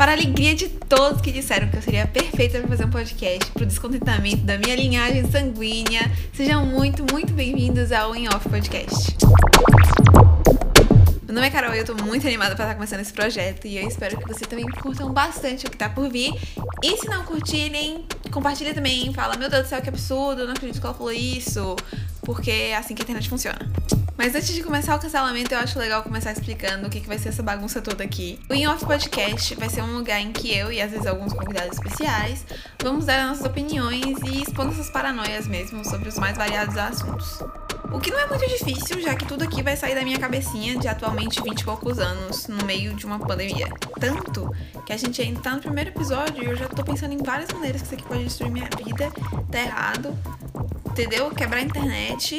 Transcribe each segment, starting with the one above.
Para a alegria de todos que disseram que eu seria perfeita para fazer um podcast, para o descontentamento da minha linhagem sanguínea, sejam muito, muito bem-vindos ao In Off Podcast. Meu nome é Carol e eu tô muito animada para estar começando esse projeto e eu espero que vocês também curtam bastante o que tá por vir. E se não curtirem, compartilha também, fala, meu Deus do céu, que absurdo, não acredito que ela falou isso, porque é assim que a internet funciona. Mas antes de começar o cancelamento, eu acho legal começar explicando o que, vai ser essa bagunça toda aqui. O In Off Podcast vai ser um lugar em que eu e às vezes alguns convidados especiais vamos dar nossas opiniões e expor nossas paranoias mesmo sobre os mais variados assuntos. O que não é muito difícil, já que tudo aqui vai sair da minha cabecinha de atualmente 20 e poucos anos, no meio de uma pandemia. Tanto que a gente ainda tá no primeiro episódio e eu já tô pensando em várias maneiras que isso aqui pode destruir minha vida, tá errado, entendeu? Quebrar a internet,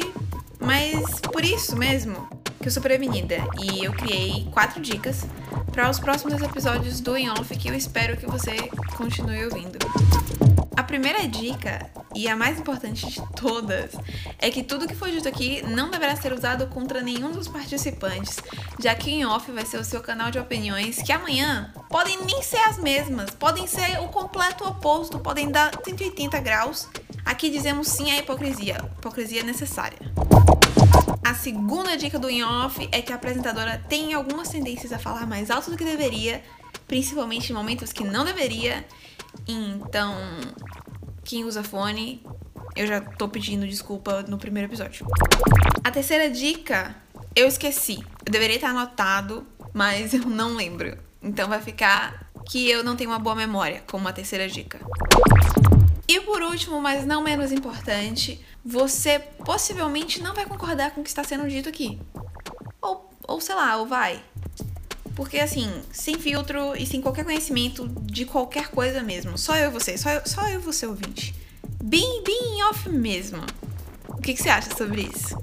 mas por isso mesmo que eu sou prevenida e eu criei quatro dicas para os próximos episódios do In Off que eu espero que você continue ouvindo. A primeira dica, e a mais importante de todas, é que tudo que foi dito aqui não deverá ser usado contra nenhum dos participantes, já que In Off vai ser o seu canal de opiniões que amanhã podem nem ser as mesmas, podem ser o completo oposto, podem dar 180 graus. Aqui dizemos sim à hipocrisia, hipocrisia necessária. A segunda dica do in-off é que a apresentadora tem algumas tendências a falar mais alto do que deveria, principalmente em momentos que não deveria. Então, quem usa fone, eu já tô pedindo desculpa no primeiro episódio. A terceira dica, eu esqueci. Eu deveria estar anotado, mas eu não lembro. Então vai ficar que eu não tenho uma boa memória, como a terceira dica. E por último, mas não menos importante, você possivelmente não vai concordar com o que está sendo dito aqui. Ou, ou sei lá, ou vai. Porque assim, sem filtro e sem qualquer conhecimento de qualquer coisa mesmo. Só eu e você, só eu, só eu e você, ouvinte. Bem, bem off mesmo. O que, que você acha sobre isso?